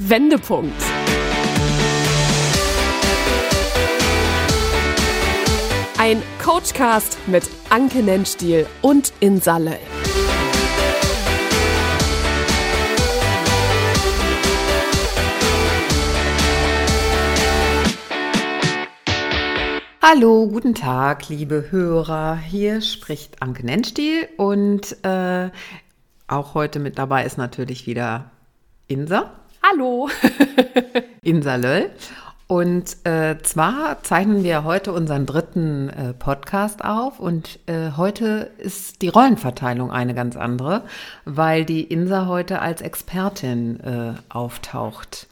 Wendepunkt. Ein Coachcast mit Anke Nennstiel und Insa Löll. Hallo, guten Tag, liebe Hörer. Hier spricht Anke Nennstiel und äh, auch heute mit dabei ist natürlich wieder Insa. Hallo. Insa Löll. Und äh, zwar zeichnen wir heute unseren dritten äh, Podcast auf und äh, heute ist die Rollenverteilung eine ganz andere, weil die Insa heute als Expertin äh, auftaucht.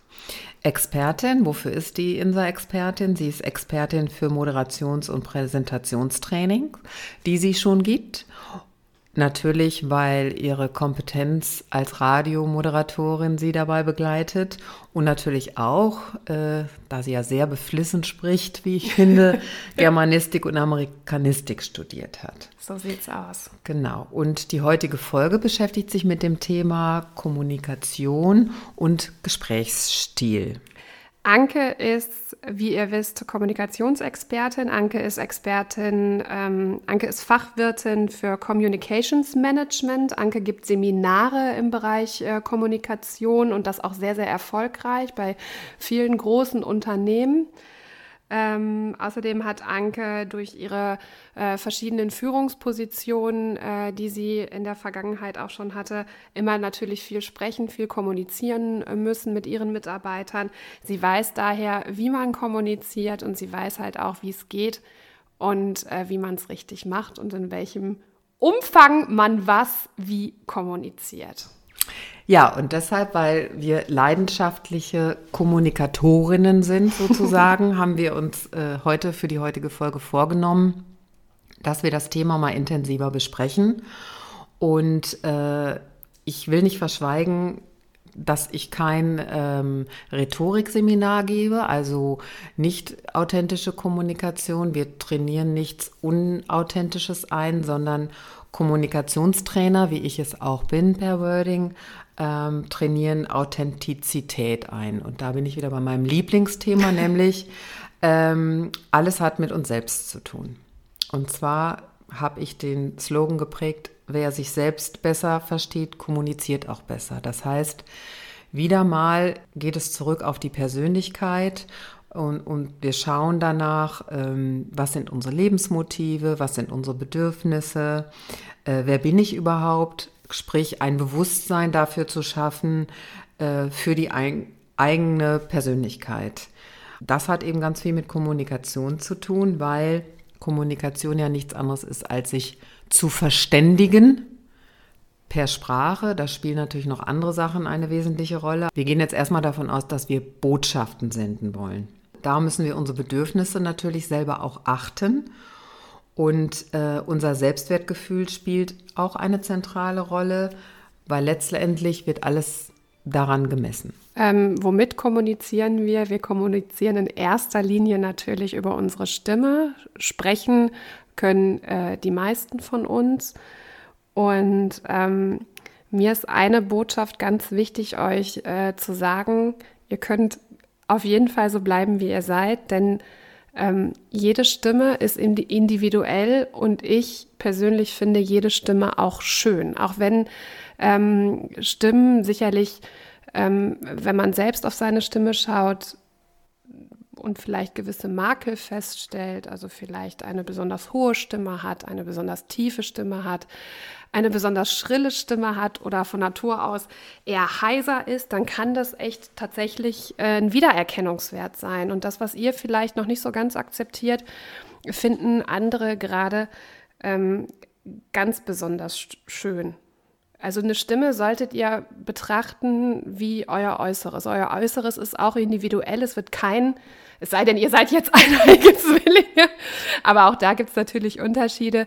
Expertin, wofür ist die Insa Expertin? Sie ist Expertin für Moderations- und Präsentationstraining, die sie schon gibt Natürlich, weil ihre Kompetenz als Radiomoderatorin sie dabei begleitet und natürlich auch, äh, da sie ja sehr beflissen spricht, wie ich finde, Germanistik und Amerikanistik studiert hat. So sieht's aus. Genau. Und die heutige Folge beschäftigt sich mit dem Thema Kommunikation und Gesprächsstil. Anke ist, wie ihr wisst, Kommunikationsexpertin. Anke ist Expertin, ähm, Anke ist Fachwirtin für Communications Management. Anke gibt Seminare im Bereich äh, Kommunikation und das auch sehr, sehr erfolgreich bei vielen großen Unternehmen. Ähm, außerdem hat Anke durch ihre äh, verschiedenen Führungspositionen, äh, die sie in der Vergangenheit auch schon hatte, immer natürlich viel sprechen, viel kommunizieren müssen mit ihren Mitarbeitern. Sie weiß daher, wie man kommuniziert und sie weiß halt auch, wie es geht und äh, wie man es richtig macht und in welchem Umfang man was wie kommuniziert. Ja, und deshalb, weil wir leidenschaftliche Kommunikatorinnen sind sozusagen, haben wir uns äh, heute für die heutige Folge vorgenommen, dass wir das Thema mal intensiver besprechen. Und äh, ich will nicht verschweigen, dass ich kein ähm, Rhetorikseminar gebe, also nicht authentische Kommunikation. Wir trainieren nichts Unauthentisches ein, sondern Kommunikationstrainer, wie ich es auch bin per Wording, ähm, trainieren Authentizität ein. Und da bin ich wieder bei meinem Lieblingsthema, nämlich ähm, alles hat mit uns selbst zu tun. Und zwar habe ich den Slogan geprägt, wer sich selbst besser versteht, kommuniziert auch besser. Das heißt, wieder mal geht es zurück auf die Persönlichkeit und, und wir schauen danach, ähm, was sind unsere Lebensmotive, was sind unsere Bedürfnisse, äh, wer bin ich überhaupt, sprich ein Bewusstsein dafür zu schaffen, äh, für die ein, eigene Persönlichkeit. Das hat eben ganz viel mit Kommunikation zu tun, weil Kommunikation ja nichts anderes ist, als sich zu verständigen per Sprache. Da spielen natürlich noch andere Sachen eine wesentliche Rolle. Wir gehen jetzt erstmal davon aus, dass wir Botschaften senden wollen. Da müssen wir unsere Bedürfnisse natürlich selber auch achten. Und äh, unser Selbstwertgefühl spielt auch eine zentrale Rolle, weil letztendlich wird alles daran gemessen. Ähm, womit kommunizieren wir? Wir kommunizieren in erster Linie natürlich über unsere Stimme. Sprechen können äh, die meisten von uns. Und ähm, mir ist eine Botschaft ganz wichtig, euch äh, zu sagen. Ihr könnt auf jeden Fall so bleiben, wie ihr seid, denn ähm, jede Stimme ist individuell und ich persönlich finde jede Stimme auch schön. Auch wenn ähm, Stimmen sicherlich, ähm, wenn man selbst auf seine Stimme schaut, und vielleicht gewisse Makel feststellt, also vielleicht eine besonders hohe Stimme hat, eine besonders tiefe Stimme hat, eine besonders schrille Stimme hat oder von Natur aus eher heiser ist, dann kann das echt tatsächlich äh, ein Wiedererkennungswert sein. Und das, was ihr vielleicht noch nicht so ganz akzeptiert, finden andere gerade ähm, ganz besonders schön. Also eine Stimme solltet ihr betrachten wie euer Äußeres. Euer Äußeres ist auch individuell. Es wird kein, es sei denn, ihr seid jetzt einige Zwillinge, aber auch da gibt es natürlich Unterschiede.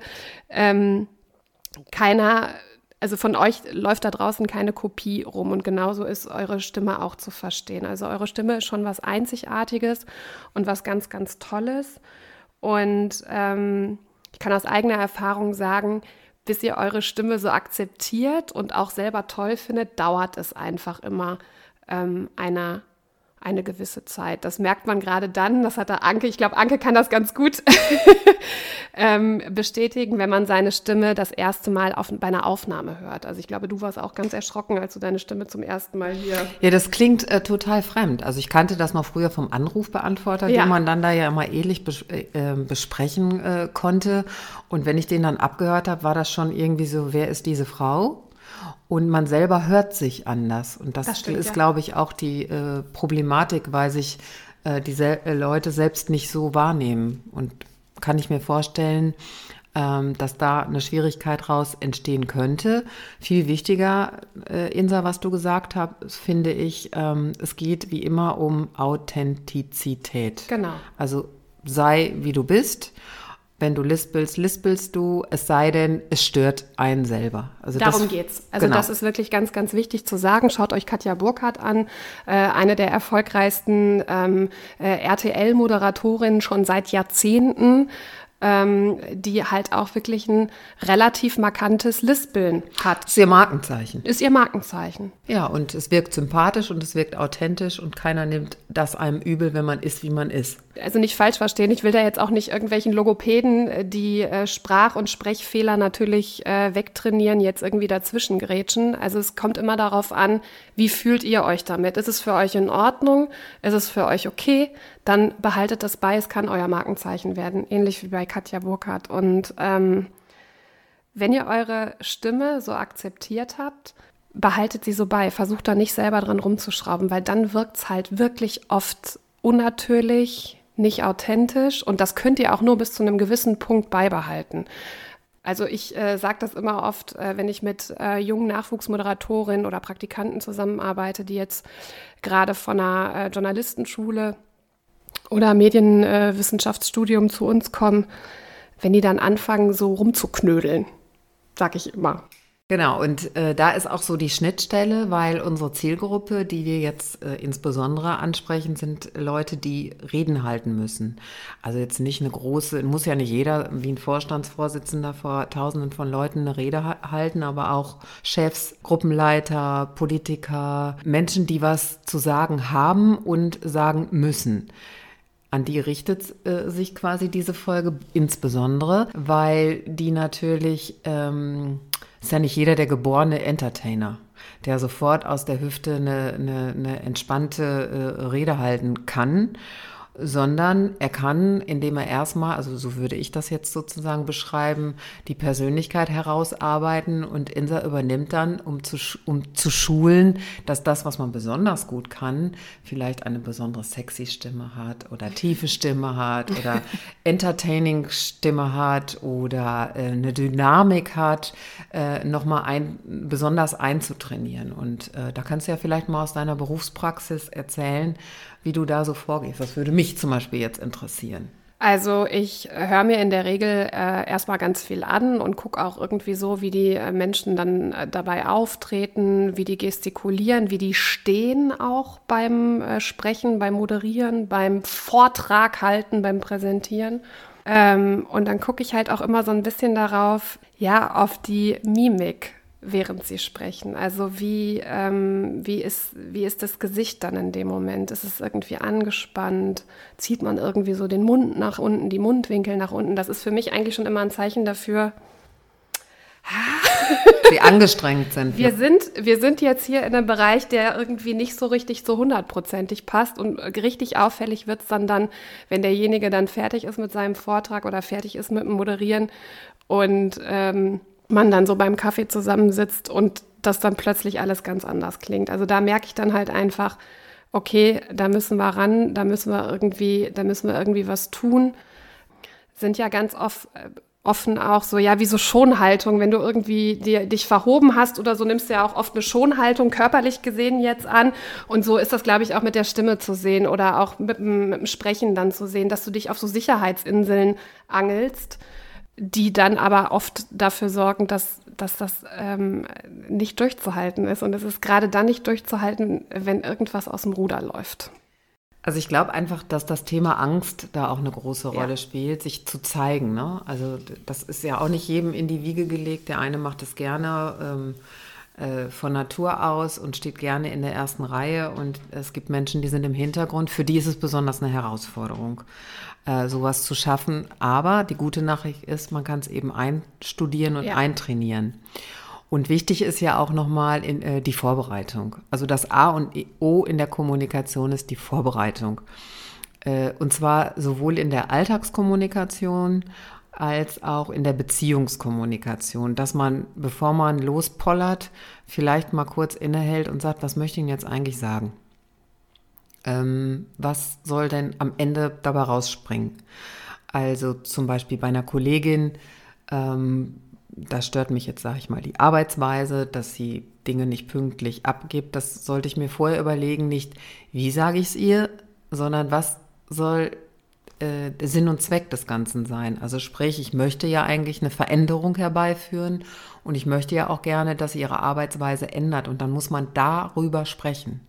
Ähm, keiner, also von euch läuft da draußen keine Kopie rum und genauso ist eure Stimme auch zu verstehen. Also eure Stimme ist schon was Einzigartiges und was ganz, ganz Tolles. Und ähm, ich kann aus eigener Erfahrung sagen, bis ihr eure Stimme so akzeptiert und auch selber toll findet, dauert es einfach immer ähm, einer eine gewisse Zeit. Das merkt man gerade dann, das hat der Anke, ich glaube, Anke kann das ganz gut ähm, bestätigen, wenn man seine Stimme das erste Mal auf, bei einer Aufnahme hört. Also ich glaube, du warst auch ganz erschrocken, als du deine Stimme zum ersten Mal hier. Ja, das klingt äh, total fremd. Also ich kannte das noch früher vom Anrufbeantworter, ja. den man dann da ja immer ähnlich bes äh, ähm, besprechen äh, konnte. Und wenn ich den dann abgehört habe, war das schon irgendwie so, wer ist diese Frau? Und man selber hört sich anders. Und das, das stimmt, ist, ja. glaube ich, auch die äh, Problematik, weil sich äh, die Sel äh, Leute selbst nicht so wahrnehmen. Und kann ich mir vorstellen, ähm, dass da eine Schwierigkeit raus entstehen könnte. Viel wichtiger, äh, Insa, was du gesagt hast, finde ich, ähm, es geht wie immer um Authentizität. Genau. Also sei wie du bist wenn du lispelst, lispelst du, es sei denn, es stört einen selber. Also Darum das, geht's. Also genau. das ist wirklich ganz, ganz wichtig zu sagen. Schaut euch Katja Burkhardt an, äh, eine der erfolgreichsten ähm, äh, RTL-Moderatorinnen schon seit Jahrzehnten ähm, die halt auch wirklich ein relativ markantes Lispeln hat. Ist ihr Markenzeichen. Ist ihr Markenzeichen. Ja, und es wirkt sympathisch und es wirkt authentisch und keiner nimmt das einem übel, wenn man ist, wie man ist. Also nicht falsch verstehen, ich will da jetzt auch nicht irgendwelchen Logopäden, äh, die äh, Sprach- und Sprechfehler natürlich äh, wegtrainieren, jetzt irgendwie dazwischen grätschen. Also es kommt immer darauf an, wie fühlt ihr euch damit? Ist es für euch in Ordnung? Ist es für euch okay? Dann behaltet das bei, es kann euer Markenzeichen werden, ähnlich wie bei Katja Burkhardt. Und ähm, wenn ihr eure Stimme so akzeptiert habt, behaltet sie so bei. Versucht da nicht selber dran rumzuschrauben, weil dann wirkt es halt wirklich oft unnatürlich, nicht authentisch und das könnt ihr auch nur bis zu einem gewissen Punkt beibehalten. Also ich äh, sage das immer oft, äh, wenn ich mit äh, jungen Nachwuchsmoderatorinnen oder Praktikanten zusammenarbeite, die jetzt gerade von einer äh, Journalistenschule oder Medienwissenschaftsstudium zu uns kommen, wenn die dann anfangen, so rumzuknödeln, sage ich immer. Genau, und äh, da ist auch so die Schnittstelle, weil unsere Zielgruppe, die wir jetzt äh, insbesondere ansprechen, sind Leute, die Reden halten müssen. Also jetzt nicht eine große, muss ja nicht jeder wie ein Vorstandsvorsitzender vor Tausenden von Leuten eine Rede ha halten, aber auch Chefs, Gruppenleiter, Politiker, Menschen, die was zu sagen haben und sagen müssen. An die richtet äh, sich quasi diese Folge insbesondere, weil die natürlich ähm, ist ja nicht jeder der geborene Entertainer, der sofort aus der Hüfte eine, eine, eine entspannte äh, Rede halten kann sondern er kann, indem er erstmal, also so würde ich das jetzt sozusagen beschreiben, die Persönlichkeit herausarbeiten und Insa übernimmt dann, um zu, um zu schulen, dass das, was man besonders gut kann, vielleicht eine besondere sexy Stimme hat oder tiefe Stimme hat oder entertaining Stimme hat oder äh, eine Dynamik hat, äh, nochmal ein, besonders einzutrainieren. Und äh, da kannst du ja vielleicht mal aus deiner Berufspraxis erzählen, wie du da so vorgehst. Das würde mich zum Beispiel jetzt interessieren. Also ich höre mir in der Regel äh, erstmal ganz viel an und gucke auch irgendwie so, wie die äh, Menschen dann äh, dabei auftreten, wie die gestikulieren, wie die stehen auch beim äh, Sprechen, beim Moderieren, beim Vortrag halten, beim Präsentieren. Ähm, und dann gucke ich halt auch immer so ein bisschen darauf, ja, auf die Mimik während sie sprechen. Also wie, ähm, wie, ist, wie ist das Gesicht dann in dem Moment? Ist es irgendwie angespannt? Zieht man irgendwie so den Mund nach unten, die Mundwinkel nach unten? Das ist für mich eigentlich schon immer ein Zeichen dafür, Sie angestrengt sind. Wir, sind. wir sind jetzt hier in einem Bereich, der irgendwie nicht so richtig so hundertprozentig passt und richtig auffällig wird es dann dann, wenn derjenige dann fertig ist mit seinem Vortrag oder fertig ist mit dem Moderieren und ähm, man dann so beim Kaffee zusammensitzt und das dann plötzlich alles ganz anders klingt. Also da merke ich dann halt einfach, okay, da müssen wir ran, da müssen wir irgendwie, da müssen wir irgendwie was tun. Sind ja ganz oft äh, offen auch so, ja, wie so Schonhaltung, wenn du irgendwie dir, dich verhoben hast oder so, nimmst du ja auch oft eine Schonhaltung körperlich gesehen jetzt an. Und so ist das, glaube ich, auch mit der Stimme zu sehen oder auch mit, mit dem Sprechen dann zu sehen, dass du dich auf so Sicherheitsinseln angelst die dann aber oft dafür sorgen, dass, dass das ähm, nicht durchzuhalten ist. Und es ist gerade dann nicht durchzuhalten, wenn irgendwas aus dem Ruder läuft. Also ich glaube einfach, dass das Thema Angst da auch eine große Rolle ja. spielt, sich zu zeigen. Ne? Also das ist ja auch nicht jedem in die Wiege gelegt. Der eine macht es gerne. Ähm, äh, von Natur aus und steht gerne in der ersten Reihe. Und es gibt Menschen, die sind im Hintergrund. Für die ist es besonders eine Herausforderung, äh, sowas zu schaffen. Aber die gute Nachricht ist, man kann es eben einstudieren und ja. eintrainieren. Und wichtig ist ja auch nochmal äh, die Vorbereitung. Also das A und O in der Kommunikation ist die Vorbereitung. Äh, und zwar sowohl in der Alltagskommunikation als auch in der Beziehungskommunikation, dass man, bevor man lospollert, vielleicht mal kurz innehält und sagt, was möchte ich Ihnen jetzt eigentlich sagen? Ähm, was soll denn am Ende dabei rausspringen? Also zum Beispiel bei einer Kollegin, ähm, da stört mich jetzt, sage ich mal, die Arbeitsweise, dass sie Dinge nicht pünktlich abgibt. Das sollte ich mir vorher überlegen, nicht wie sage ich es ihr, sondern was soll äh, Sinn und Zweck des Ganzen sein. Also sprich, ich möchte ja eigentlich eine Veränderung herbeiführen und ich möchte ja auch gerne, dass sie ihre Arbeitsweise ändert und dann muss man darüber sprechen.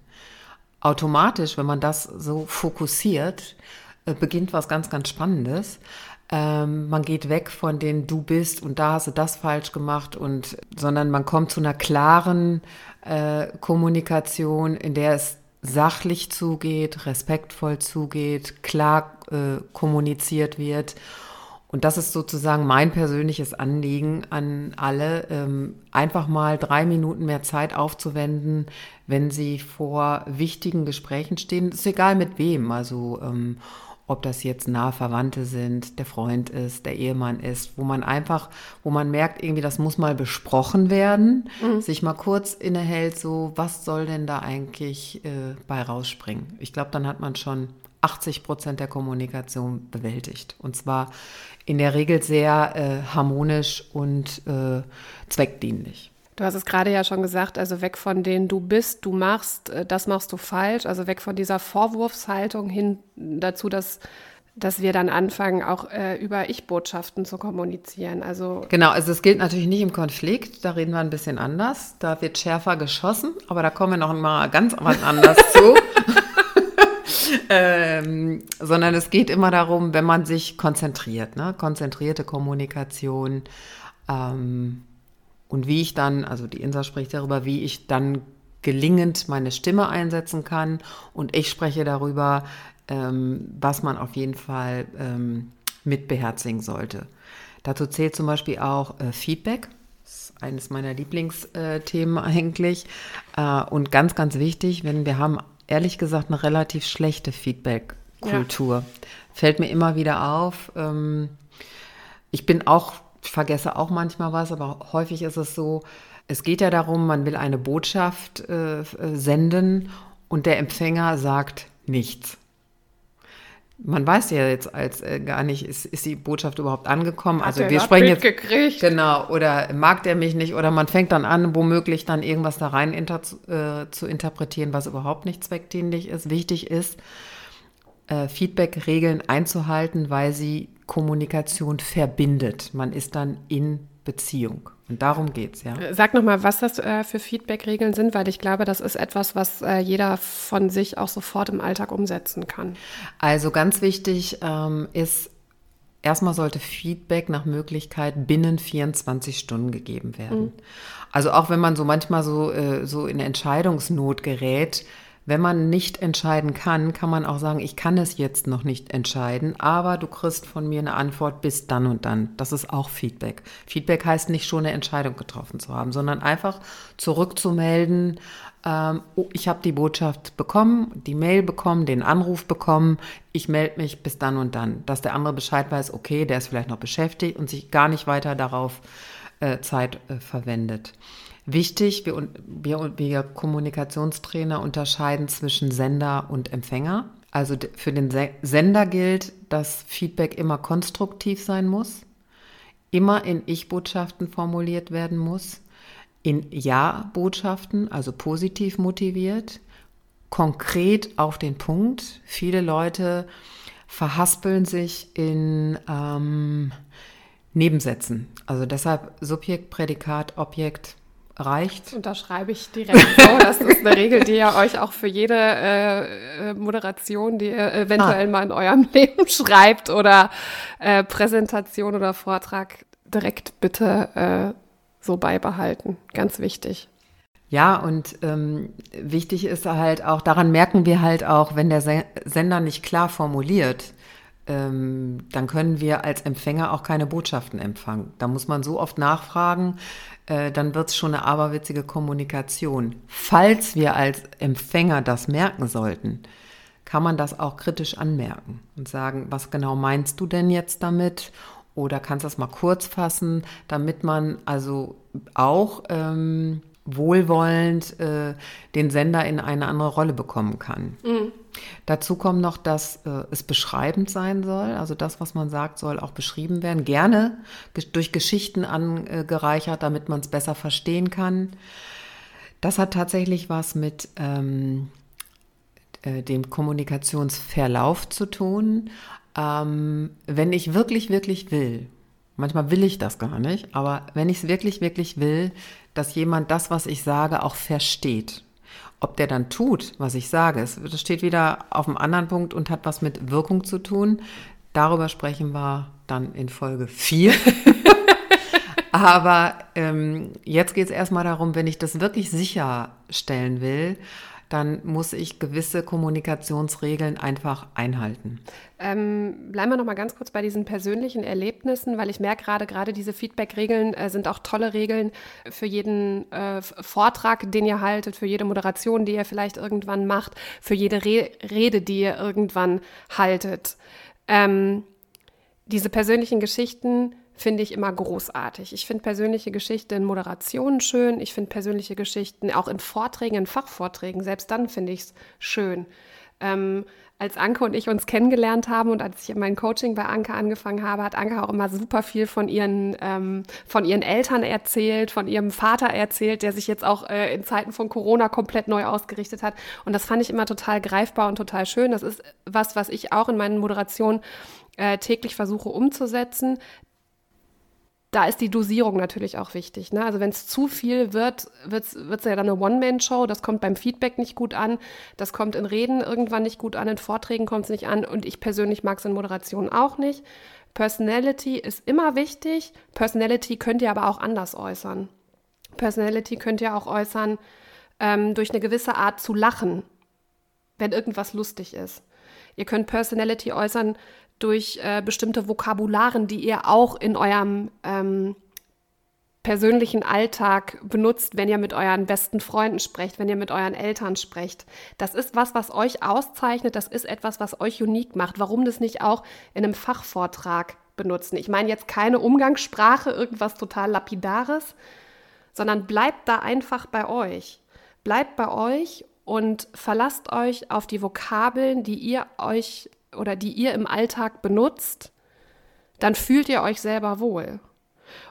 Automatisch, wenn man das so fokussiert, äh, beginnt was ganz, ganz Spannendes. Ähm, man geht weg von den Du bist und da hast du das falsch gemacht und, sondern man kommt zu einer klaren äh, Kommunikation, in der es sachlich zugeht, respektvoll zugeht, klar äh, kommuniziert wird. Und das ist sozusagen mein persönliches Anliegen an alle, ähm, einfach mal drei Minuten mehr Zeit aufzuwenden, wenn sie vor wichtigen Gesprächen stehen. Ist egal mit wem. Also ähm, ob das jetzt nahe Verwandte sind, der Freund ist, der Ehemann ist, wo man einfach, wo man merkt, irgendwie, das muss mal besprochen werden, mhm. sich mal kurz innehält, so, was soll denn da eigentlich äh, bei rausspringen? Ich glaube, dann hat man schon 80 Prozent der Kommunikation bewältigt. Und zwar in der Regel sehr äh, harmonisch und äh, zweckdienlich. Du hast es gerade ja schon gesagt, also weg von den du bist, du machst, äh, das machst du falsch, also weg von dieser Vorwurfshaltung hin dazu, dass dass wir dann anfangen, auch äh, über Ich-Botschaften zu kommunizieren. Also genau, also es gilt natürlich nicht im Konflikt, da reden wir ein bisschen anders. Da wird schärfer geschossen, aber da kommen wir noch mal ganz was anders zu. Ähm, sondern es geht immer darum, wenn man sich konzentriert, ne? konzentrierte Kommunikation. Ähm, und wie ich dann, also die Insa spricht darüber, wie ich dann gelingend meine Stimme einsetzen kann. Und ich spreche darüber, ähm, was man auf jeden Fall ähm, mit sollte. Dazu zählt zum Beispiel auch äh, Feedback. Eines meiner Lieblingsthemen eigentlich. Äh, und ganz, ganz wichtig, wenn wir haben ehrlich gesagt eine relativ schlechte Feedback-Kultur. Ja. Fällt mir immer wieder auf. Ähm, ich bin auch ich vergesse auch manchmal was, aber häufig ist es so, es geht ja darum, man will eine Botschaft äh, senden und der Empfänger sagt nichts. Man weiß ja jetzt als äh, gar nicht, ist, ist die Botschaft überhaupt angekommen. Hat also wir sprechen jetzt gekriegt. genau oder mag der mich nicht oder man fängt dann an, womöglich dann irgendwas da rein inter, äh, zu interpretieren, was überhaupt nicht zweckdienlich ist. Wichtig ist, äh, Feedback-Regeln einzuhalten, weil sie Kommunikation verbindet. Man ist dann in Beziehung. Und darum geht es, ja. Sag nochmal, was das äh, für Feedback-Regeln sind, weil ich glaube, das ist etwas, was äh, jeder von sich auch sofort im Alltag umsetzen kann. Also ganz wichtig ähm, ist, erstmal sollte Feedback nach Möglichkeit binnen 24 Stunden gegeben werden. Mhm. Also auch wenn man so manchmal so, äh, so in Entscheidungsnot gerät, wenn man nicht entscheiden kann, kann man auch sagen, ich kann es jetzt noch nicht entscheiden, aber du kriegst von mir eine Antwort bis dann und dann. Das ist auch Feedback. Feedback heißt nicht schon eine Entscheidung getroffen zu haben, sondern einfach zurückzumelden, ähm, oh, ich habe die Botschaft bekommen, die Mail bekommen, den Anruf bekommen, ich melde mich bis dann und dann. Dass der andere Bescheid weiß, okay, der ist vielleicht noch beschäftigt und sich gar nicht weiter darauf äh, Zeit äh, verwendet. Wichtig, wir, wir, wir Kommunikationstrainer unterscheiden zwischen Sender und Empfänger. Also für den Sender gilt, dass Feedback immer konstruktiv sein muss, immer in Ich-Botschaften formuliert werden muss, in Ja-Botschaften, also positiv motiviert, konkret auf den Punkt. Viele Leute verhaspeln sich in ähm, Nebensätzen. Also deshalb Subjekt, Prädikat, Objekt reicht. Unterschreibe ich direkt so. Das ist eine Regel, die ihr euch auch für jede äh, äh Moderation, die ihr eventuell ah. mal in eurem Leben schreibt oder äh, Präsentation oder Vortrag direkt bitte äh, so beibehalten. Ganz wichtig. Ja, und ähm, wichtig ist halt auch, daran merken wir halt auch, wenn der Sender nicht klar formuliert, ähm, dann können wir als Empfänger auch keine Botschaften empfangen. Da muss man so oft nachfragen, äh, dann wird es schon eine aberwitzige Kommunikation. Falls wir als Empfänger das merken sollten, kann man das auch kritisch anmerken und sagen, was genau meinst du denn jetzt damit? Oder kannst du das mal kurz fassen, damit man also auch ähm, wohlwollend äh, den Sender in eine andere Rolle bekommen kann. Mhm. Dazu kommt noch, dass äh, es beschreibend sein soll. Also das, was man sagt, soll auch beschrieben werden. Gerne durch Geschichten angereichert, damit man es besser verstehen kann. Das hat tatsächlich was mit ähm, äh, dem Kommunikationsverlauf zu tun. Ähm, wenn ich wirklich, wirklich will, manchmal will ich das gar nicht, aber wenn ich es wirklich, wirklich will, dass jemand das, was ich sage, auch versteht. Ob der dann tut, was ich sage, das steht wieder auf einem anderen Punkt und hat was mit Wirkung zu tun. Darüber sprechen wir dann in Folge 4. Aber ähm, jetzt geht es erstmal darum, wenn ich das wirklich sicherstellen will, dann muss ich gewisse Kommunikationsregeln einfach einhalten. Ähm, bleiben wir noch mal ganz kurz bei diesen persönlichen Erlebnissen, weil ich merke gerade, gerade diese Feedback-Regeln äh, sind auch tolle Regeln für jeden äh, Vortrag, den ihr haltet, für jede Moderation, die ihr vielleicht irgendwann macht, für jede Re Rede, die ihr irgendwann haltet. Ähm, diese persönlichen Geschichten finde ich immer großartig. Ich finde persönliche Geschichten in Moderationen schön. Ich finde persönliche Geschichten auch in Vorträgen, in Fachvorträgen, selbst dann finde ich es schön. Ähm, als Anke und ich uns kennengelernt haben und als ich mein Coaching bei Anke angefangen habe, hat Anke auch immer super viel von ihren, ähm, von ihren Eltern erzählt, von ihrem Vater erzählt, der sich jetzt auch äh, in Zeiten von Corona komplett neu ausgerichtet hat. Und das fand ich immer total greifbar und total schön. Das ist was, was ich auch in meinen Moderationen äh, täglich versuche umzusetzen, da ist die Dosierung natürlich auch wichtig. Ne? Also wenn es zu viel wird, wird es ja dann eine One-Man-Show. Das kommt beim Feedback nicht gut an. Das kommt in Reden irgendwann nicht gut an. In Vorträgen kommt es nicht an. Und ich persönlich mag es in Moderationen auch nicht. Personality ist immer wichtig. Personality könnt ihr aber auch anders äußern. Personality könnt ihr auch äußern ähm, durch eine gewisse Art zu lachen, wenn irgendwas lustig ist. Ihr könnt Personality äußern durch äh, bestimmte Vokabularen, die ihr auch in eurem ähm, persönlichen Alltag benutzt, wenn ihr mit euren besten Freunden sprecht, wenn ihr mit euren Eltern sprecht. Das ist was, was euch auszeichnet, das ist etwas, was euch unique macht. Warum das nicht auch in einem Fachvortrag benutzen? Ich meine jetzt keine Umgangssprache, irgendwas total lapidares, sondern bleibt da einfach bei euch. Bleibt bei euch und verlasst euch auf die Vokabeln, die ihr euch oder die ihr im Alltag benutzt, dann fühlt ihr euch selber wohl.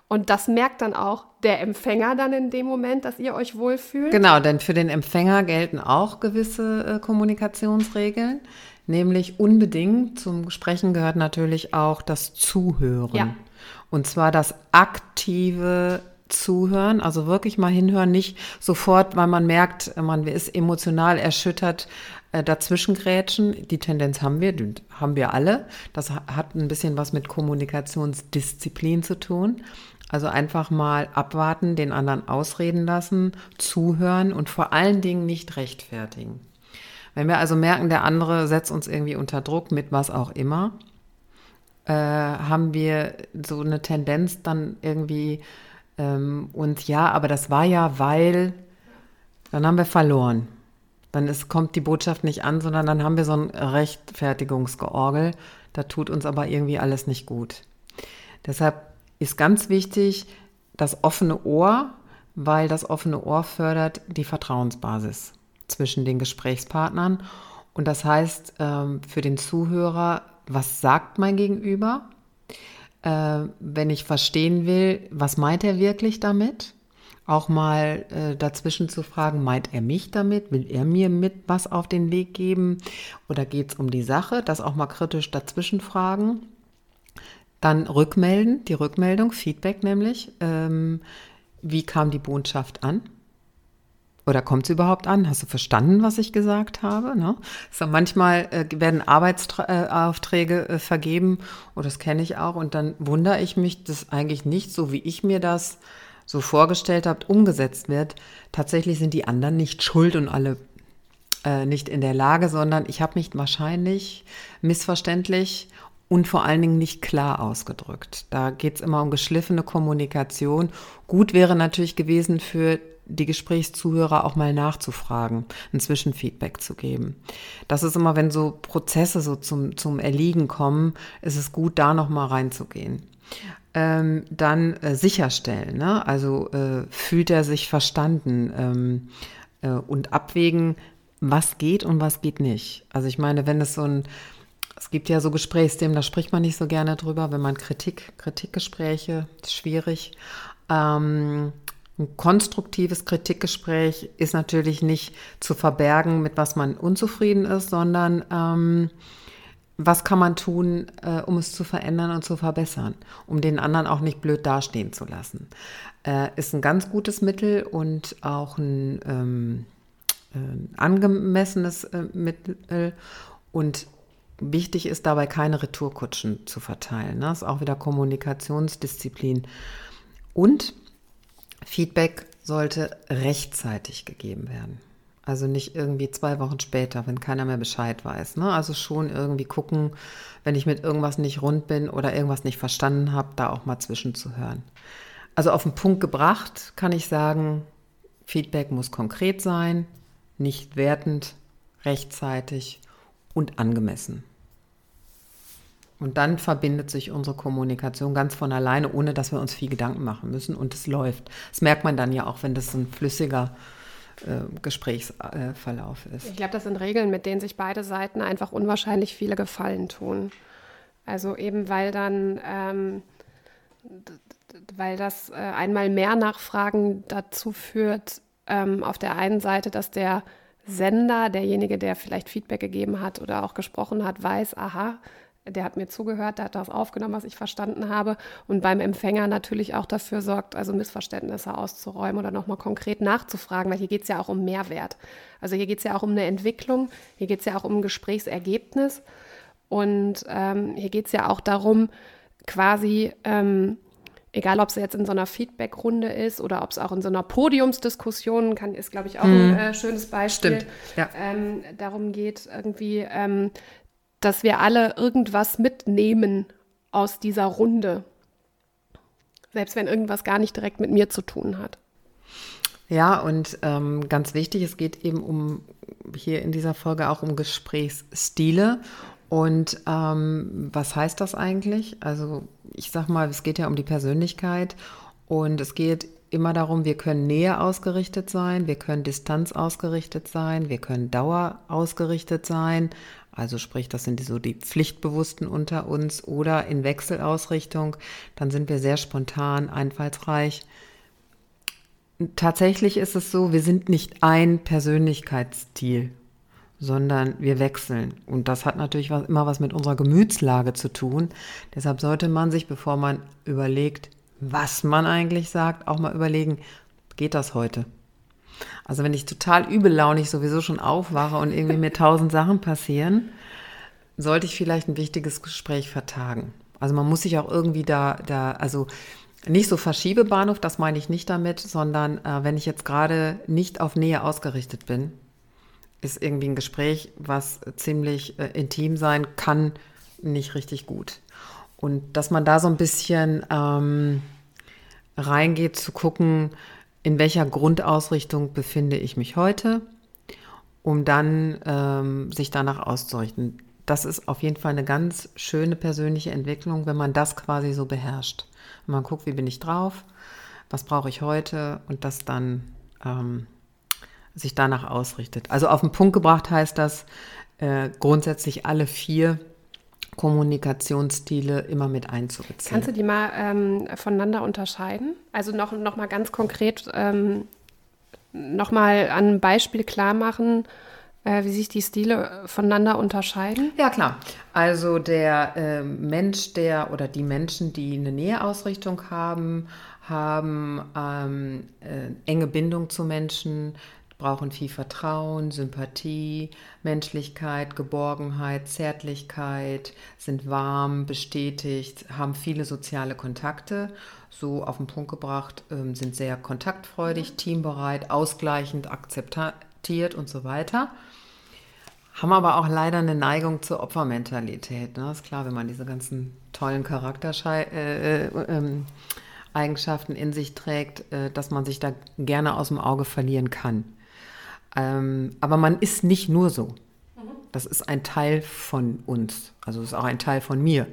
Und das merkt dann auch der Empfänger dann in dem Moment, dass ihr euch wohlfühlt. Genau, denn für den Empfänger gelten auch gewisse äh, Kommunikationsregeln, nämlich unbedingt zum Sprechen gehört natürlich auch das Zuhören. Ja. Und zwar das aktive Zuhören, also wirklich mal hinhören, nicht sofort, weil man merkt, man ist emotional erschüttert, äh, dazwischengrätschen. Die Tendenz haben wir, haben wir alle. Das hat ein bisschen was mit Kommunikationsdisziplin zu tun. Also einfach mal abwarten, den anderen ausreden lassen, zuhören und vor allen Dingen nicht rechtfertigen. Wenn wir also merken, der andere setzt uns irgendwie unter Druck mit was auch immer, äh, haben wir so eine Tendenz dann irgendwie ähm, und ja, aber das war ja, weil, dann haben wir verloren. Dann ist, kommt die Botschaft nicht an, sondern dann haben wir so ein Rechtfertigungsgeorgel. Da tut uns aber irgendwie alles nicht gut. Deshalb ist ganz wichtig das offene Ohr, weil das offene Ohr fördert die Vertrauensbasis zwischen den Gesprächspartnern. Und das heißt ähm, für den Zuhörer, was sagt mein Gegenüber? Äh, wenn ich verstehen will, was meint er wirklich damit? Auch mal äh, dazwischen zu fragen, meint er mich damit? Will er mir mit was auf den Weg geben? Oder geht es um die Sache? Das auch mal kritisch dazwischen fragen. Dann rückmelden, die Rückmeldung, Feedback nämlich. Ähm, wie kam die Botschaft an? Oder kommt es überhaupt an? Hast du verstanden, was ich gesagt habe? Ne? So, manchmal äh, werden Arbeitsaufträge äh, vergeben, und das kenne ich auch, und dann wundere ich mich, dass eigentlich nicht so, wie ich mir das so vorgestellt habt, umgesetzt wird, tatsächlich sind die anderen nicht schuld und alle äh, nicht in der Lage, sondern ich habe mich wahrscheinlich missverständlich und vor allen Dingen nicht klar ausgedrückt. Da geht es immer um geschliffene Kommunikation. Gut wäre natürlich gewesen für die Gesprächszuhörer auch mal nachzufragen, ein Zwischenfeedback zu geben. Das ist immer, wenn so Prozesse so zum, zum Erliegen kommen, ist es gut, da nochmal reinzugehen. Ähm, dann äh, sicherstellen, ne? also äh, fühlt er sich verstanden ähm, äh, und abwägen, was geht und was geht nicht. Also ich meine, wenn es so ein, es gibt ja so Gesprächsthemen, da spricht man nicht so gerne drüber, wenn man Kritik, Kritikgespräche, schwierig. Ähm, ein konstruktives Kritikgespräch ist natürlich nicht zu verbergen, mit was man unzufrieden ist, sondern ähm, was kann man tun, äh, um es zu verändern und zu verbessern, um den anderen auch nicht blöd dastehen zu lassen. Äh, ist ein ganz gutes Mittel und auch ein ähm, äh, angemessenes äh, Mittel. Und wichtig ist dabei, keine Retourkutschen zu verteilen. Das ist auch wieder Kommunikationsdisziplin. Und Feedback sollte rechtzeitig gegeben werden. Also nicht irgendwie zwei Wochen später, wenn keiner mehr Bescheid weiß. Ne? Also schon irgendwie gucken, wenn ich mit irgendwas nicht rund bin oder irgendwas nicht verstanden habe, da auch mal zwischenzuhören. Also auf den Punkt gebracht kann ich sagen, Feedback muss konkret sein, nicht wertend, rechtzeitig und angemessen. Und dann verbindet sich unsere Kommunikation ganz von alleine, ohne dass wir uns viel Gedanken machen müssen und es läuft. Das merkt man dann ja auch, wenn das ein flüssiger Gesprächsverlauf ist. Ich glaube, das sind Regeln, mit denen sich beide Seiten einfach unwahrscheinlich viele Gefallen tun. Also eben weil dann, ähm, weil das äh, einmal mehr Nachfragen dazu führt, ähm, auf der einen Seite, dass der Sender, derjenige, der vielleicht Feedback gegeben hat oder auch gesprochen hat, weiß, aha, der hat mir zugehört, der hat das aufgenommen, was ich verstanden habe und beim Empfänger natürlich auch dafür sorgt, also Missverständnisse auszuräumen oder nochmal konkret nachzufragen, weil hier geht es ja auch um Mehrwert. Also hier geht es ja auch um eine Entwicklung, hier geht es ja auch um ein Gesprächsergebnis und ähm, hier geht es ja auch darum, quasi ähm, egal ob es jetzt in so einer Feedback-Runde ist oder ob es auch in so einer Podiumsdiskussion kann, ist, glaube ich, auch ein mhm. äh, schönes Beispiel. Stimmt, ja. Ähm, darum geht irgendwie, ähm, dass wir alle irgendwas mitnehmen aus dieser Runde. Selbst wenn irgendwas gar nicht direkt mit mir zu tun hat. Ja, und ähm, ganz wichtig, es geht eben um hier in dieser Folge auch um Gesprächsstile. Und ähm, was heißt das eigentlich? Also ich sag mal, es geht ja um die Persönlichkeit und es geht immer darum, wir können Nähe ausgerichtet sein, wir können Distanz ausgerichtet sein, wir können Dauer ausgerichtet sein. Also sprich, das sind so die Pflichtbewussten unter uns oder in Wechselausrichtung. Dann sind wir sehr spontan, einfallsreich. Tatsächlich ist es so, wir sind nicht ein Persönlichkeitsstil sondern wir wechseln. Und das hat natürlich was, immer was mit unserer Gemütslage zu tun. Deshalb sollte man sich, bevor man überlegt, was man eigentlich sagt, auch mal überlegen, geht das heute? Also wenn ich total übellaunig sowieso schon aufwache und irgendwie mir tausend Sachen passieren, sollte ich vielleicht ein wichtiges Gespräch vertagen. Also man muss sich auch irgendwie da, da, also nicht so Verschiebebahnhof, das meine ich nicht damit, sondern äh, wenn ich jetzt gerade nicht auf Nähe ausgerichtet bin, ist irgendwie ein Gespräch, was ziemlich äh, intim sein kann, nicht richtig gut. Und dass man da so ein bisschen ähm, reingeht, zu gucken, in welcher Grundausrichtung befinde ich mich heute, um dann ähm, sich danach auszurichten. Das ist auf jeden Fall eine ganz schöne persönliche Entwicklung, wenn man das quasi so beherrscht. Wenn man guckt, wie bin ich drauf, was brauche ich heute und das dann ähm, sich danach ausrichtet. Also auf den Punkt gebracht heißt das, äh, grundsätzlich alle vier Kommunikationsstile immer mit einzubeziehen. Kannst du die mal ähm, voneinander unterscheiden? Also noch, noch mal ganz konkret ähm, noch mal an einem Beispiel klar machen, äh, wie sich die Stile voneinander unterscheiden? Ja, klar. Also der äh, Mensch, der oder die Menschen, die eine Näheausrichtung haben, haben ähm, äh, enge Bindung zu Menschen, brauchen viel Vertrauen, Sympathie, Menschlichkeit, Geborgenheit, Zärtlichkeit, sind warm, bestätigt, haben viele soziale Kontakte. so auf den Punkt gebracht, ähm, sind sehr kontaktfreudig, teambereit, ausgleichend, akzeptiert und so weiter. Haben aber auch leider eine Neigung zur Opfermentalität. Ne? Ist klar, wenn man diese ganzen tollen Charaktereigenschaften äh, äh, in sich trägt, äh, dass man sich da gerne aus dem Auge verlieren kann. Ähm, aber man ist nicht nur so. Das ist ein Teil von uns. Also ist auch ein Teil von mir.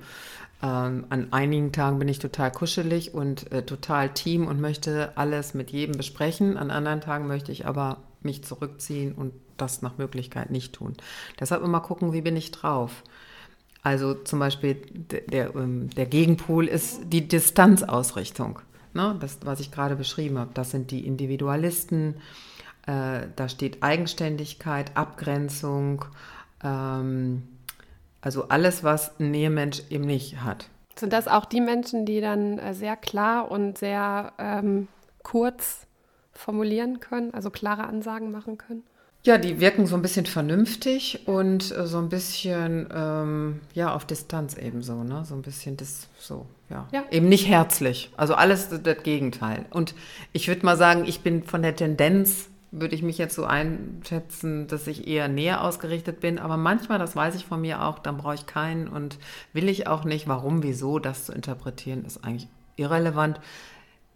Ähm, an einigen Tagen bin ich total kuschelig und äh, total Team und möchte alles mit jedem besprechen. An anderen Tagen möchte ich aber mich zurückziehen und das nach Möglichkeit nicht tun. Deshalb immer gucken, wie bin ich drauf. Also zum Beispiel der, der, ähm, der Gegenpol ist die Distanzausrichtung. Ne? Das, was ich gerade beschrieben habe, das sind die Individualisten. Äh, da steht Eigenständigkeit, Abgrenzung, ähm, also alles, was ein Nähemensch eben nicht hat. Sind das auch die Menschen, die dann äh, sehr klar und sehr ähm, kurz formulieren können, also klare Ansagen machen können? Ja, die wirken so ein bisschen vernünftig und äh, so ein bisschen ähm, ja auf Distanz ebenso, ne? So ein bisschen das so, ja. ja. Eben nicht herzlich. Also alles das Gegenteil. Und ich würde mal sagen, ich bin von der Tendenz, würde ich mich jetzt so einschätzen, dass ich eher näher ausgerichtet bin. Aber manchmal, das weiß ich von mir auch, dann brauche ich keinen und will ich auch nicht. Warum, wieso, das zu interpretieren, ist eigentlich irrelevant.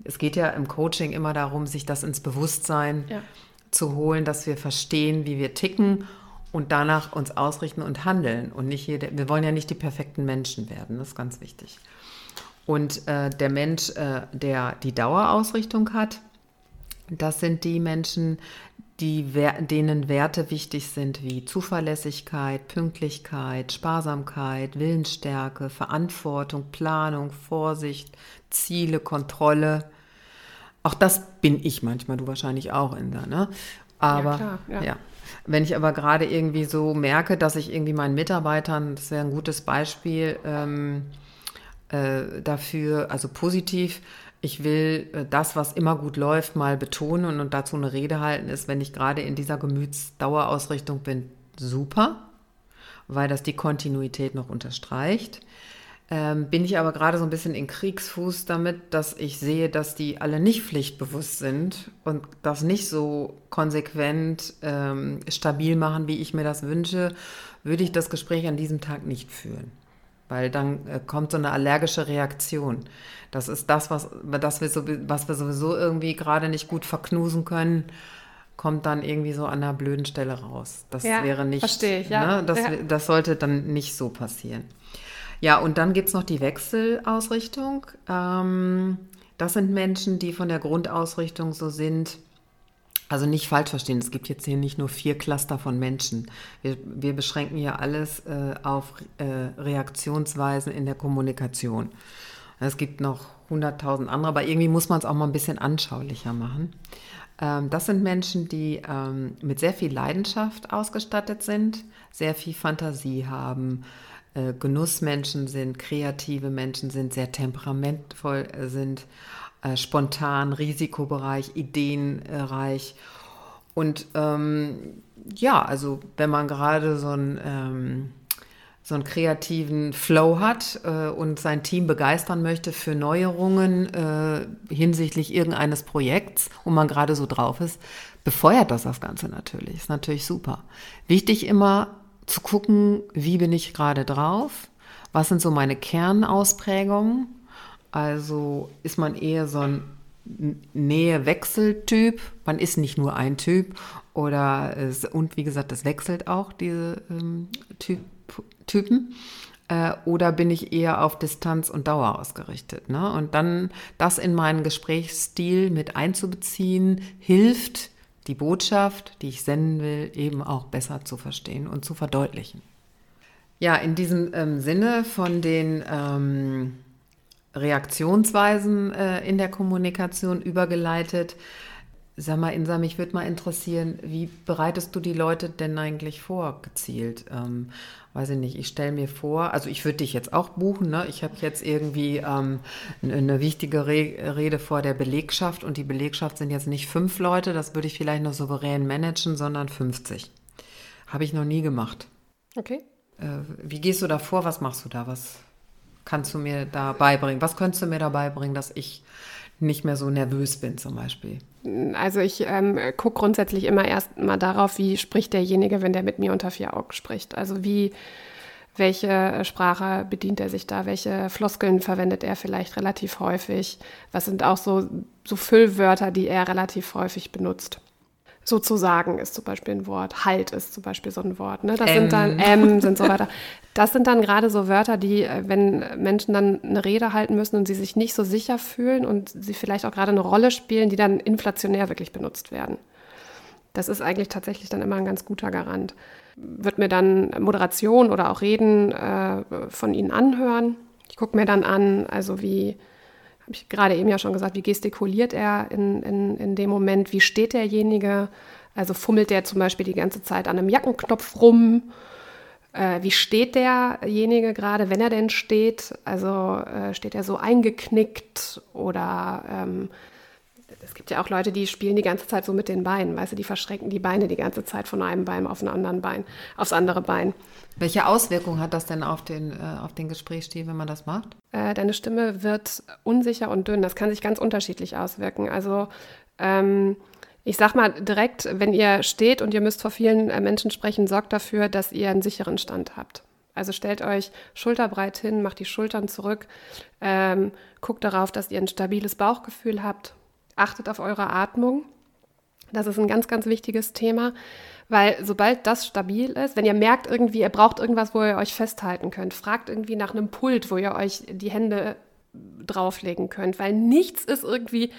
Es geht ja im Coaching immer darum, sich das ins Bewusstsein ja zu holen, dass wir verstehen, wie wir ticken und danach uns ausrichten und handeln. Und nicht jede, wir wollen ja nicht die perfekten Menschen werden, das ist ganz wichtig. Und äh, der Mensch, äh, der die Dauerausrichtung hat, das sind die Menschen, die, denen Werte wichtig sind wie Zuverlässigkeit, Pünktlichkeit, Sparsamkeit, Willensstärke, Verantwortung, Planung, Vorsicht, Ziele, Kontrolle. Auch das bin ich manchmal, du wahrscheinlich auch, Inda, ne? Aber ja, klar, ja. ja. Wenn ich aber gerade irgendwie so merke, dass ich irgendwie meinen Mitarbeitern, das wäre ein gutes Beispiel ähm, äh, dafür, also positiv, ich will äh, das, was immer gut läuft, mal betonen und, dazu eine Rede halten, ist, wenn ich gerade in dieser Gemütsdauerausrichtung bin, super, weil das die Kontinuität noch unterstreicht. Ähm, bin ich aber gerade so ein bisschen in Kriegsfuß damit, dass ich sehe, dass die alle nicht pflichtbewusst sind und das nicht so konsequent ähm, stabil machen, wie ich mir das wünsche, würde ich das Gespräch an diesem Tag nicht führen. Weil dann äh, kommt so eine allergische Reaktion. Das ist das, was, das wir, so, was wir sowieso irgendwie gerade nicht gut verknusen können kommt dann irgendwie so an einer blöden Stelle raus. Das ja, wäre nicht, verstehe ich, ja. Ne, das, ja. das sollte dann nicht so passieren. Ja, und dann gibt es noch die Wechselausrichtung. Ähm, das sind Menschen, die von der Grundausrichtung so sind, also nicht falsch verstehen, es gibt jetzt hier nicht nur vier Cluster von Menschen. Wir, wir beschränken ja alles äh, auf äh, Reaktionsweisen in der Kommunikation. Es gibt noch hunderttausend andere, aber irgendwie muss man es auch mal ein bisschen anschaulicher machen. Ähm, das sind Menschen, die ähm, mit sehr viel Leidenschaft ausgestattet sind, sehr viel Fantasie haben, äh, Genussmenschen sind, kreative Menschen sind, sehr temperamentvoll äh, sind, äh, spontan, Risikobereich, ideenreich. Und ähm, ja, also wenn man gerade so ein ähm, so einen kreativen Flow hat äh, und sein Team begeistern möchte für Neuerungen äh, hinsichtlich irgendeines Projekts, wo man gerade so drauf ist, befeuert das das Ganze natürlich. Ist natürlich super. Wichtig immer zu gucken, wie bin ich gerade drauf, was sind so meine Kernausprägungen. Also ist man eher so ein Nähe-Wechsel-Typ. Man ist nicht nur ein Typ. Oder es, und wie gesagt, das wechselt auch, diese ähm, typ, Typen. Äh, oder bin ich eher auf Distanz und Dauer ausgerichtet? Ne? Und dann das in meinen Gesprächsstil mit einzubeziehen, hilft, die Botschaft, die ich senden will, eben auch besser zu verstehen und zu verdeutlichen. Ja, in diesem ähm, Sinne von den ähm, Reaktionsweisen äh, in der Kommunikation übergeleitet, sag mal, Insa, mich würde mal interessieren, wie bereitest du die Leute denn eigentlich vor, gezielt? Ähm, weiß ich nicht, ich stelle mir vor, also ich würde dich jetzt auch buchen, ne? ich habe jetzt irgendwie ähm, eine wichtige Re Rede vor der Belegschaft und die Belegschaft sind jetzt nicht fünf Leute, das würde ich vielleicht noch souverän managen, sondern 50. Habe ich noch nie gemacht. Okay. Äh, wie gehst du da vor? Was machst du da? Was kannst du mir da beibringen? Was könntest du mir da beibringen, dass ich nicht mehr so nervös bin zum Beispiel? Also ich ähm, gucke grundsätzlich immer erst mal darauf, wie spricht derjenige, wenn der mit mir unter vier Augen spricht. Also wie, welche Sprache bedient er sich da, welche Floskeln verwendet er vielleicht relativ häufig, was sind auch so, so Füllwörter, die er relativ häufig benutzt sozusagen ist zum Beispiel ein Wort, halt ist zum Beispiel so ein Wort. Ne? Das M. sind dann M, sind so weiter. Das sind dann gerade so Wörter, die, äh, wenn Menschen dann eine Rede halten müssen und sie sich nicht so sicher fühlen und sie vielleicht auch gerade eine Rolle spielen, die dann inflationär wirklich benutzt werden. Das ist eigentlich tatsächlich dann immer ein ganz guter Garant. Wird mir dann Moderation oder auch Reden äh, von Ihnen anhören. Ich gucke mir dann an, also wie habe ich gerade eben ja schon gesagt, wie gestikuliert er in, in, in dem Moment, wie steht derjenige, also fummelt der zum Beispiel die ganze Zeit an einem Jackenknopf rum, äh, wie steht derjenige gerade, wenn er denn steht, also äh, steht er so eingeknickt oder ähm, es gibt ja auch Leute, die spielen die ganze Zeit so mit den Beinen, weißt du, die verschränken die Beine die ganze Zeit von einem Bein auf ein anderen Bein, aufs andere Bein. Welche Auswirkungen hat das denn auf den, äh, auf den Gesprächsstil, wenn man das macht? Äh, deine Stimme wird unsicher und dünn. Das kann sich ganz unterschiedlich auswirken. Also ähm, ich sag mal direkt, wenn ihr steht und ihr müsst vor vielen äh, Menschen sprechen, sorgt dafür, dass ihr einen sicheren Stand habt. Also stellt euch schulterbreit hin, macht die Schultern zurück, ähm, guckt darauf, dass ihr ein stabiles Bauchgefühl habt, achtet auf eure Atmung. Das ist ein ganz, ganz wichtiges Thema, weil sobald das stabil ist, wenn ihr merkt irgendwie, ihr braucht irgendwas, wo ihr euch festhalten könnt, fragt irgendwie nach einem Pult, wo ihr euch die Hände drauflegen könnt, weil nichts ist irgendwie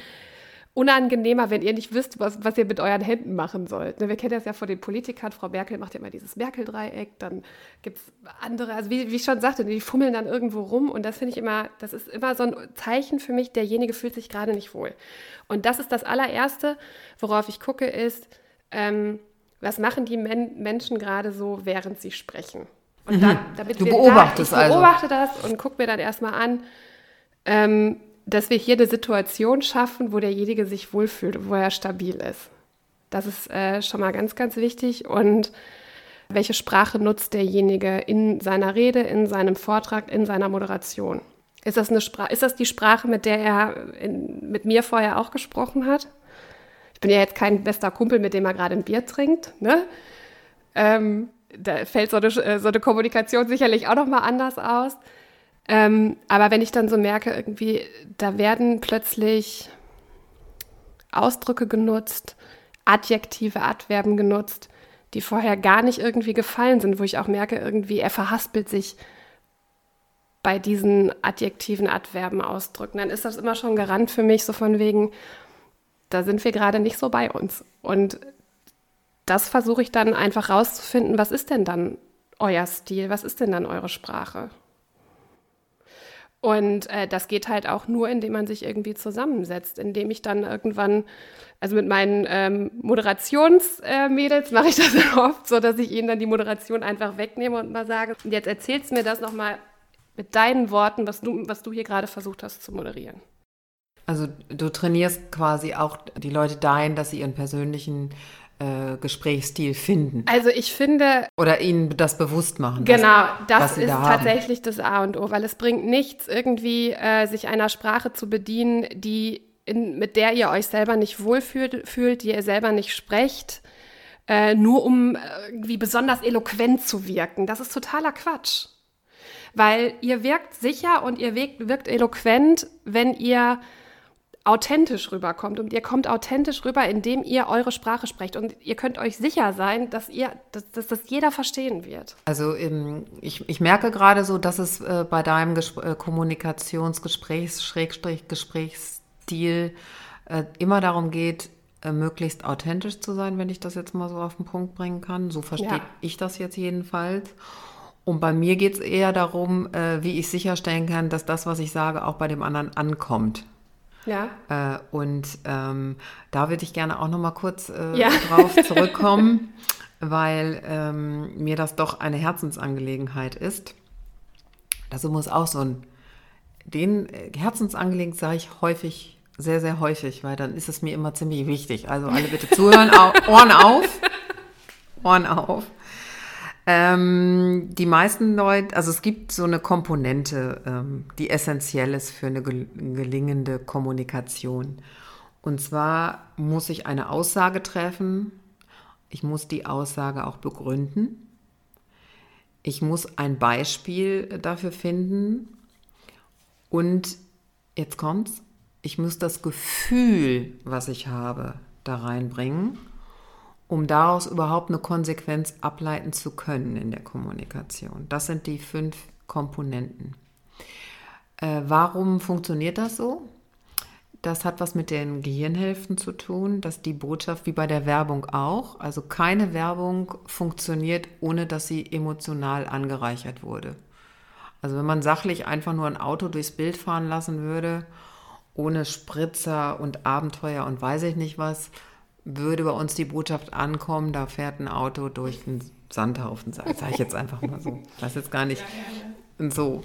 unangenehmer, wenn ihr nicht wisst, was, was ihr mit euren Händen machen sollt. Ne, wir kennen das ja von den Politikern. Frau Merkel macht ja immer dieses Merkel-Dreieck. Dann gibt es andere, also wie, wie ich schon sagte, die fummeln dann irgendwo rum. Und das finde ich immer, das ist immer so ein Zeichen für mich, derjenige fühlt sich gerade nicht wohl. Und das ist das allererste, worauf ich gucke, ist, ähm, was machen die Men Menschen gerade so, während sie sprechen? Und mhm. da, damit du beobachtest da, ich beobachte also. das und gucke mir dann erstmal an, ähm, dass wir hier eine Situation schaffen, wo derjenige sich wohlfühlt, wo er stabil ist. Das ist äh, schon mal ganz, ganz wichtig. Und welche Sprache nutzt derjenige in seiner Rede, in seinem Vortrag, in seiner Moderation? Ist das, eine ist das die Sprache, mit der er in, mit mir vorher auch gesprochen hat? Ich bin ja jetzt kein bester Kumpel, mit dem er gerade ein Bier trinkt. Ne? Ähm, da fällt so eine, so eine Kommunikation sicherlich auch noch mal anders aus. Ähm, aber wenn ich dann so merke, irgendwie, da werden plötzlich Ausdrücke genutzt, Adjektive, Adverben genutzt, die vorher gar nicht irgendwie gefallen sind, wo ich auch merke, irgendwie, er verhaspelt sich bei diesen adjektiven Adverben ausdrücken, dann ist das immer schon Garant für mich, so von wegen, da sind wir gerade nicht so bei uns. Und das versuche ich dann einfach rauszufinden, was ist denn dann euer Stil, was ist denn dann eure Sprache? Und äh, das geht halt auch nur, indem man sich zusammensetzt, indem ich dann irgendwann, also mit meinen ähm, Moderationsmädels äh, mache ich das oft so, dass ich ihnen dann die Moderation einfach wegnehme und mal sage, jetzt erzählst mir das nochmal mit deinen Worten, was du, was du hier gerade versucht hast zu moderieren. Also du trainierst quasi auch die Leute dahin, dass sie ihren persönlichen äh, Gesprächsstil finden. Also ich finde. Oder ihnen das bewusst machen. Genau, das ist da tatsächlich haben. das A und O, weil es bringt nichts, irgendwie äh, sich einer Sprache zu bedienen, die in, mit der ihr euch selber nicht wohlfühlt, fühlt, die ihr selber nicht sprecht, äh, nur um äh, irgendwie besonders eloquent zu wirken. Das ist totaler Quatsch. Weil ihr wirkt sicher und ihr wirkt, wirkt eloquent, wenn ihr authentisch rüberkommt. Und ihr kommt authentisch rüber, indem ihr eure Sprache sprecht. Und ihr könnt euch sicher sein, dass ihr, dass, dass das jeder verstehen wird. Also ähm, ich, ich merke gerade so, dass es äh, bei deinem äh, Kommunikationsgesprächs, Schrägstrich, Gesprächsstil äh, immer darum geht, möglichst authentisch zu sein, wenn ich das jetzt mal so auf den Punkt bringen kann. So verstehe ja. ich das jetzt jedenfalls. Und bei mir geht es eher darum, wie ich sicherstellen kann, dass das, was ich sage, auch bei dem anderen ankommt. Ja. Äh, und ähm, da würde ich gerne auch noch mal kurz äh, ja. drauf zurückkommen, weil ähm, mir das doch eine Herzensangelegenheit ist. Das muss auch so ein, den äh, Herzensangelegenheit sage ich häufig, sehr, sehr häufig, weil dann ist es mir immer ziemlich wichtig. Also alle bitte zuhören, Ohren auf, Ohren auf. Ähm, die meisten Leute, also es gibt so eine Komponente, ähm, die essentiell ist für eine gel gelingende Kommunikation. Und zwar muss ich eine Aussage treffen. Ich muss die Aussage auch begründen. Ich muss ein Beispiel dafür finden. Und jetzt kommt's. Ich muss das Gefühl, was ich habe, da reinbringen um daraus überhaupt eine Konsequenz ableiten zu können in der Kommunikation. Das sind die fünf Komponenten. Äh, warum funktioniert das so? Das hat was mit den Gehirnhälften zu tun, dass die Botschaft wie bei der Werbung auch, also keine Werbung funktioniert, ohne dass sie emotional angereichert wurde. Also wenn man sachlich einfach nur ein Auto durchs Bild fahren lassen würde, ohne Spritzer und Abenteuer und weiß ich nicht was, würde bei uns die Botschaft ankommen, da fährt ein Auto durch den Sandhaufen, sage sag ich jetzt einfach mal so. Das ist gar nicht so.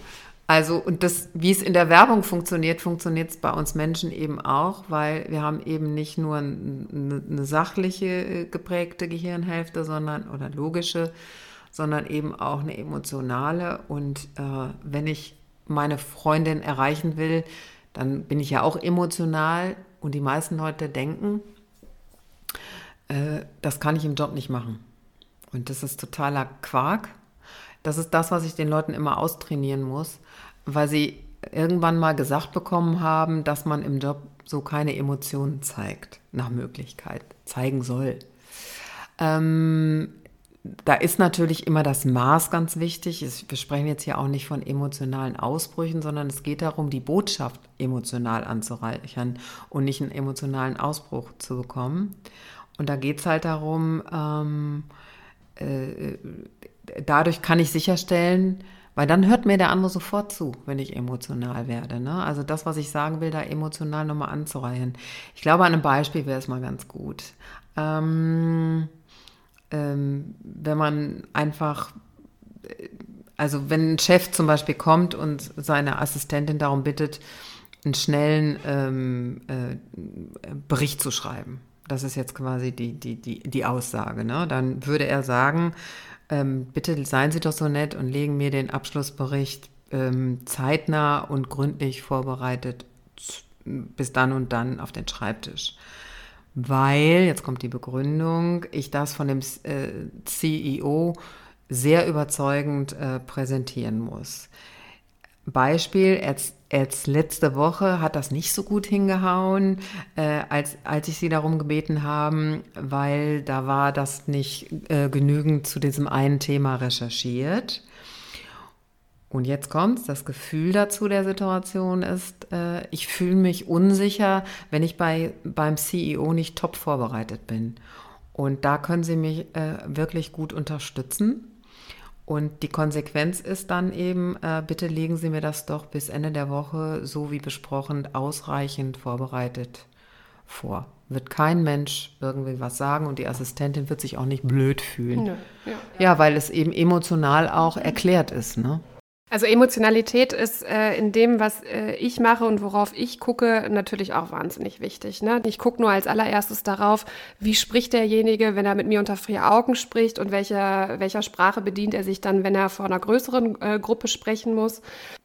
Also, und das, wie es in der Werbung funktioniert, funktioniert es bei uns Menschen eben auch, weil wir haben eben nicht nur eine, eine sachliche äh, geprägte Gehirnhälfte, sondern, oder logische, sondern eben auch eine emotionale. Und äh, wenn ich meine Freundin erreichen will, dann bin ich ja auch emotional. Und die meisten Leute denken, äh, das kann ich im Job nicht machen. Und das ist totaler Quark. Das ist das, was ich den Leuten immer austrainieren muss, weil sie irgendwann mal gesagt bekommen haben, dass man im Job so keine Emotionen zeigt, nach Möglichkeit, zeigen soll. Ähm, da ist natürlich immer das Maß ganz wichtig. Wir sprechen jetzt hier auch nicht von emotionalen Ausbrüchen, sondern es geht darum, die Botschaft emotional anzureichern und nicht einen emotionalen Ausbruch zu bekommen. Und da geht es halt darum, ähm, äh, dadurch kann ich sicherstellen, weil dann hört mir der andere sofort zu, wenn ich emotional werde. Ne? Also das, was ich sagen will, da emotional nochmal anzureihen. Ich glaube, an einem Beispiel wäre es mal ganz gut. Ähm, ähm, wenn man einfach, also wenn ein Chef zum Beispiel kommt und seine Assistentin darum bittet, einen schnellen ähm, äh, Bericht zu schreiben das ist jetzt quasi die, die, die, die Aussage. Ne? Dann würde er sagen, ähm, bitte seien Sie doch so nett und legen mir den Abschlussbericht ähm, zeitnah und gründlich vorbereitet bis dann und dann auf den Schreibtisch. Weil, jetzt kommt die Begründung, ich das von dem äh, CEO sehr überzeugend äh, präsentieren muss. Beispiel, als, letzte Woche hat das nicht so gut hingehauen, äh, als, als ich sie darum gebeten habe, weil da war das nicht äh, genügend zu diesem einen Thema recherchiert. Und jetzt kommt das Gefühl dazu der Situation ist, äh, ich fühle mich unsicher, wenn ich bei, beim CEO nicht top vorbereitet bin. Und da können Sie mich äh, wirklich gut unterstützen. Und die Konsequenz ist dann eben, äh, bitte legen Sie mir das doch bis Ende der Woche, so wie besprochen, ausreichend vorbereitet vor. Wird kein Mensch irgendwie was sagen und die Assistentin wird sich auch nicht blöd fühlen. Ja, ja. ja weil es eben emotional auch erklärt ist. Ne? Also Emotionalität ist äh, in dem, was äh, ich mache und worauf ich gucke, natürlich auch wahnsinnig wichtig. Ne? Ich gucke nur als allererstes darauf, wie spricht derjenige, wenn er mit mir unter vier Augen spricht und welcher, welcher Sprache bedient er sich dann, wenn er vor einer größeren äh, Gruppe sprechen muss.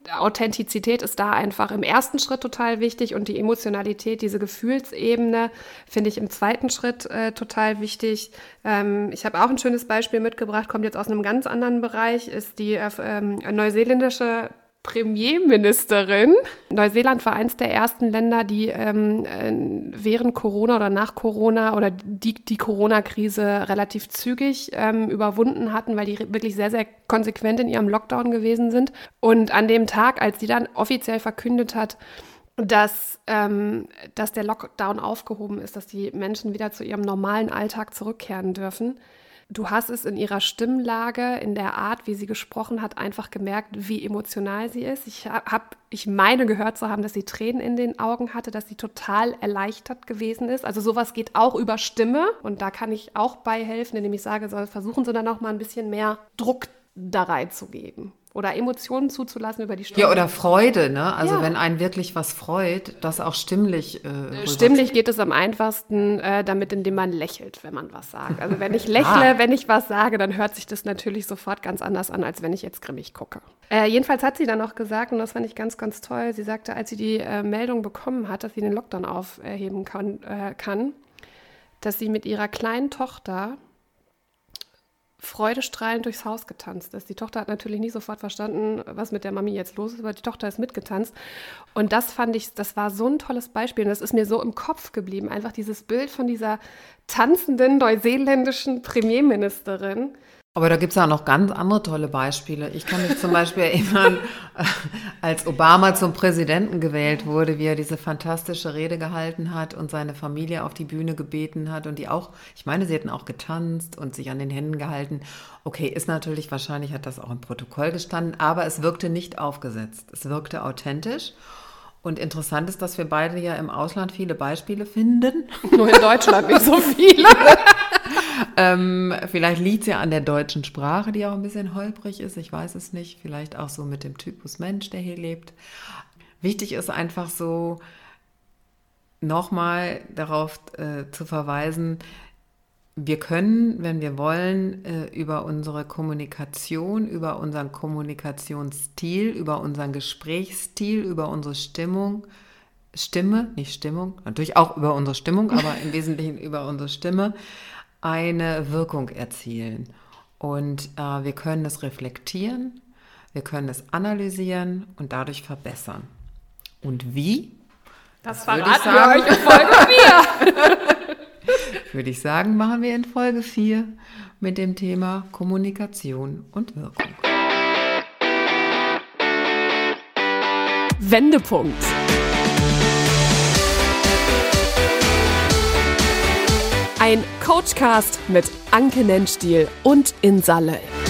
Authentizität ist da einfach im ersten Schritt total wichtig und die Emotionalität, diese Gefühlsebene, finde ich im zweiten Schritt äh, total wichtig. Ähm, ich habe auch ein schönes Beispiel mitgebracht, kommt jetzt aus einem ganz anderen Bereich, ist die äh, ähm, neuseeländische Premierministerin. Neuseeland war eines der ersten Länder, die ähm, äh, während Corona oder nach Corona oder die, die Corona-Krise relativ zügig ähm, überwunden hatten, weil die wirklich sehr, sehr konsequent in ihrem Lockdown gewesen sind. Und an dem Tag, als sie dann offiziell verkündet hat, dass, ähm, dass der Lockdown aufgehoben ist, dass die Menschen wieder zu ihrem normalen Alltag zurückkehren dürfen, du hast es in ihrer Stimmlage, in der Art, wie sie gesprochen hat, einfach gemerkt, wie emotional sie ist. Ich habe, ich meine gehört zu haben, dass sie Tränen in den Augen hatte, dass sie total erleichtert gewesen ist. Also sowas geht auch über Stimme und da kann ich auch bei helfen, indem ich sage, soll versuchen Sie dann auch mal ein bisschen mehr Druck da reinzugeben. Oder Emotionen zuzulassen über die Stimme. Ja, oder Freude, ne? Also ja. wenn einen wirklich was freut, das auch stimmlich. Äh, stimmlich geht es am einfachsten äh, damit, indem man lächelt, wenn man was sagt. Also wenn ich lächle, ah. wenn ich was sage, dann hört sich das natürlich sofort ganz anders an, als wenn ich jetzt grimmig gucke. Äh, jedenfalls hat sie dann noch gesagt, und das fand ich ganz, ganz toll, sie sagte, als sie die äh, Meldung bekommen hat, dass sie den Lockdown aufheben kann, äh, kann dass sie mit ihrer kleinen Tochter freudestrahlend durchs Haus getanzt ist. Die Tochter hat natürlich nie sofort verstanden, was mit der Mami jetzt los ist, aber die Tochter ist mitgetanzt. Und das fand ich, das war so ein tolles Beispiel. Und das ist mir so im Kopf geblieben. Einfach dieses Bild von dieser tanzenden neuseeländischen Premierministerin, aber da gibt es ja noch ganz andere tolle Beispiele. Ich kann mich zum Beispiel erinnern, als Obama zum Präsidenten gewählt wurde, wie er diese fantastische Rede gehalten hat und seine Familie auf die Bühne gebeten hat und die auch, ich meine, sie hätten auch getanzt und sich an den Händen gehalten. Okay, ist natürlich, wahrscheinlich hat das auch im Protokoll gestanden, aber es wirkte nicht aufgesetzt. Es wirkte authentisch. Und interessant ist, dass wir beide ja im Ausland viele Beispiele finden. Nur in Deutschland nicht so viele. ähm, vielleicht liegt es ja an der deutschen Sprache, die auch ein bisschen holprig ist. Ich weiß es nicht. Vielleicht auch so mit dem Typus Mensch, der hier lebt. Wichtig ist einfach so, nochmal darauf äh, zu verweisen, wir können, wenn wir wollen, äh, über unsere Kommunikation, über unseren Kommunikationsstil, über unseren Gesprächsstil, über unsere Stimmung, Stimme, nicht Stimmung, natürlich auch über unsere Stimmung, aber im Wesentlichen über unsere Stimme, eine Wirkung erzielen. Und äh, wir können es reflektieren, wir können es analysieren und dadurch verbessern. Und wie? Das, das verraten wir euch in Folge 4. würde ich sagen, machen wir in Folge 4 mit dem Thema Kommunikation und Wirkung. Wendepunkt. Ein Coachcast mit Anke Nennstiel und Insa Löll.